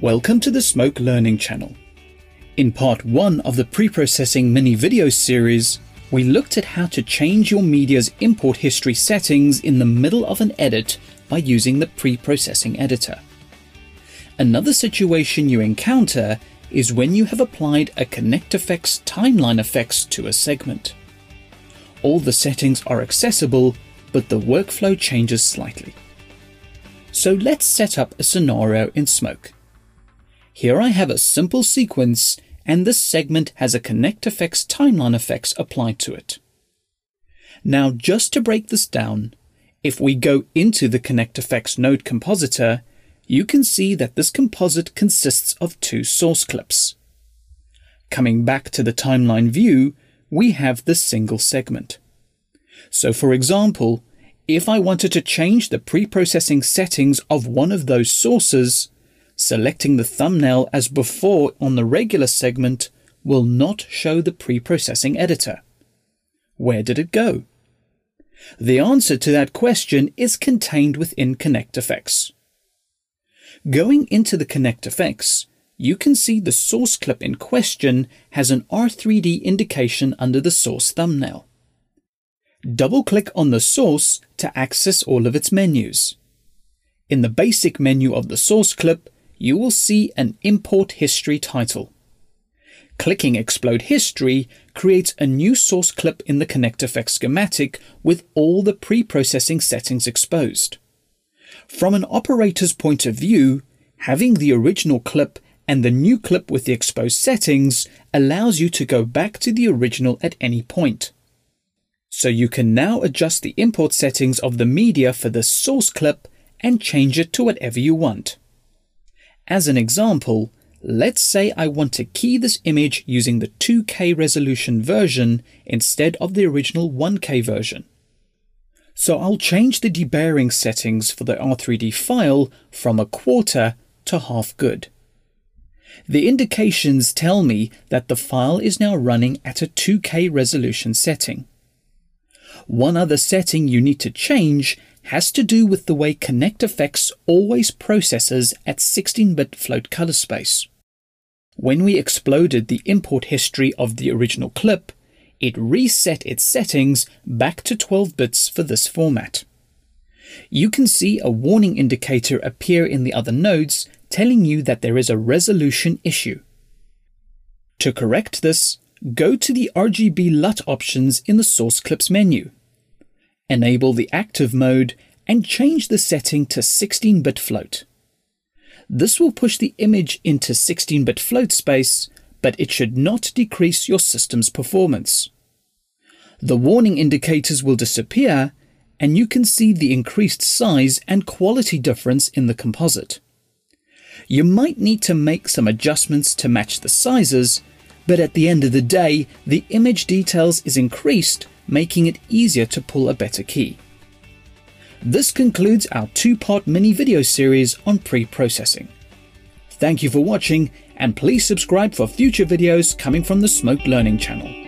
Welcome to the Smoke Learning channel. In part 1 of the pre-processing mini video series, we looked at how to change your media's import history settings in the middle of an edit by using the pre-processing editor. Another situation you encounter is when you have applied a ConnectFX timeline effects to a segment. All the settings are accessible, but the workflow changes slightly. So let's set up a scenario in Smoke. Here I have a simple sequence and this segment has a ConnectFX timeline effects applied to it. Now just to break this down, if we go into the ConnectFX node compositor, you can see that this composite consists of two source clips. Coming back to the timeline view, we have the single segment. So for example, if I wanted to change the pre-processing settings of one of those sources, Selecting the thumbnail as before on the regular segment will not show the pre-processing editor. Where did it go? The answer to that question is contained within ConnectFX. Going into the ConnectFX, you can see the source clip in question has an R3D indication under the source thumbnail. Double-click on the source to access all of its menus. In the basic menu of the source clip, you will see an Import History title. Clicking Explode History creates a new source clip in the ConnectFX schematic with all the pre-processing settings exposed. From an operator's point of view, having the original clip and the new clip with the exposed settings allows you to go back to the original at any point. So you can now adjust the import settings of the media for the source clip and change it to whatever you want. As an example, let's say I want to key this image using the 2K resolution version instead of the original 1K version. So I'll change the debayering settings for the R3D file from a quarter to half good. The indications tell me that the file is now running at a 2K resolution setting. One other setting you need to change has to do with the way ConnectFX always processes at 16-bit float color space. When we exploded the import history of the original clip, it reset its settings back to 12 bits for this format. You can see a warning indicator appear in the other nodes telling you that there is a resolution issue. To correct this, go to the RGB LUT options in the Source Clips menu enable the active mode, and change the setting to 16-bit float. This will push the image into 16-bit float space, but it should not decrease your system's performance. The warning indicators will disappear, and you can see the increased size and quality difference in the composite. You might need to make some adjustments to match the sizes, but at the end of the day, the image details is increased making it easier to pull a better key. This concludes our two-part mini video series on pre-processing. Thank you for watching and please subscribe for future videos coming from the Smoke Learning channel.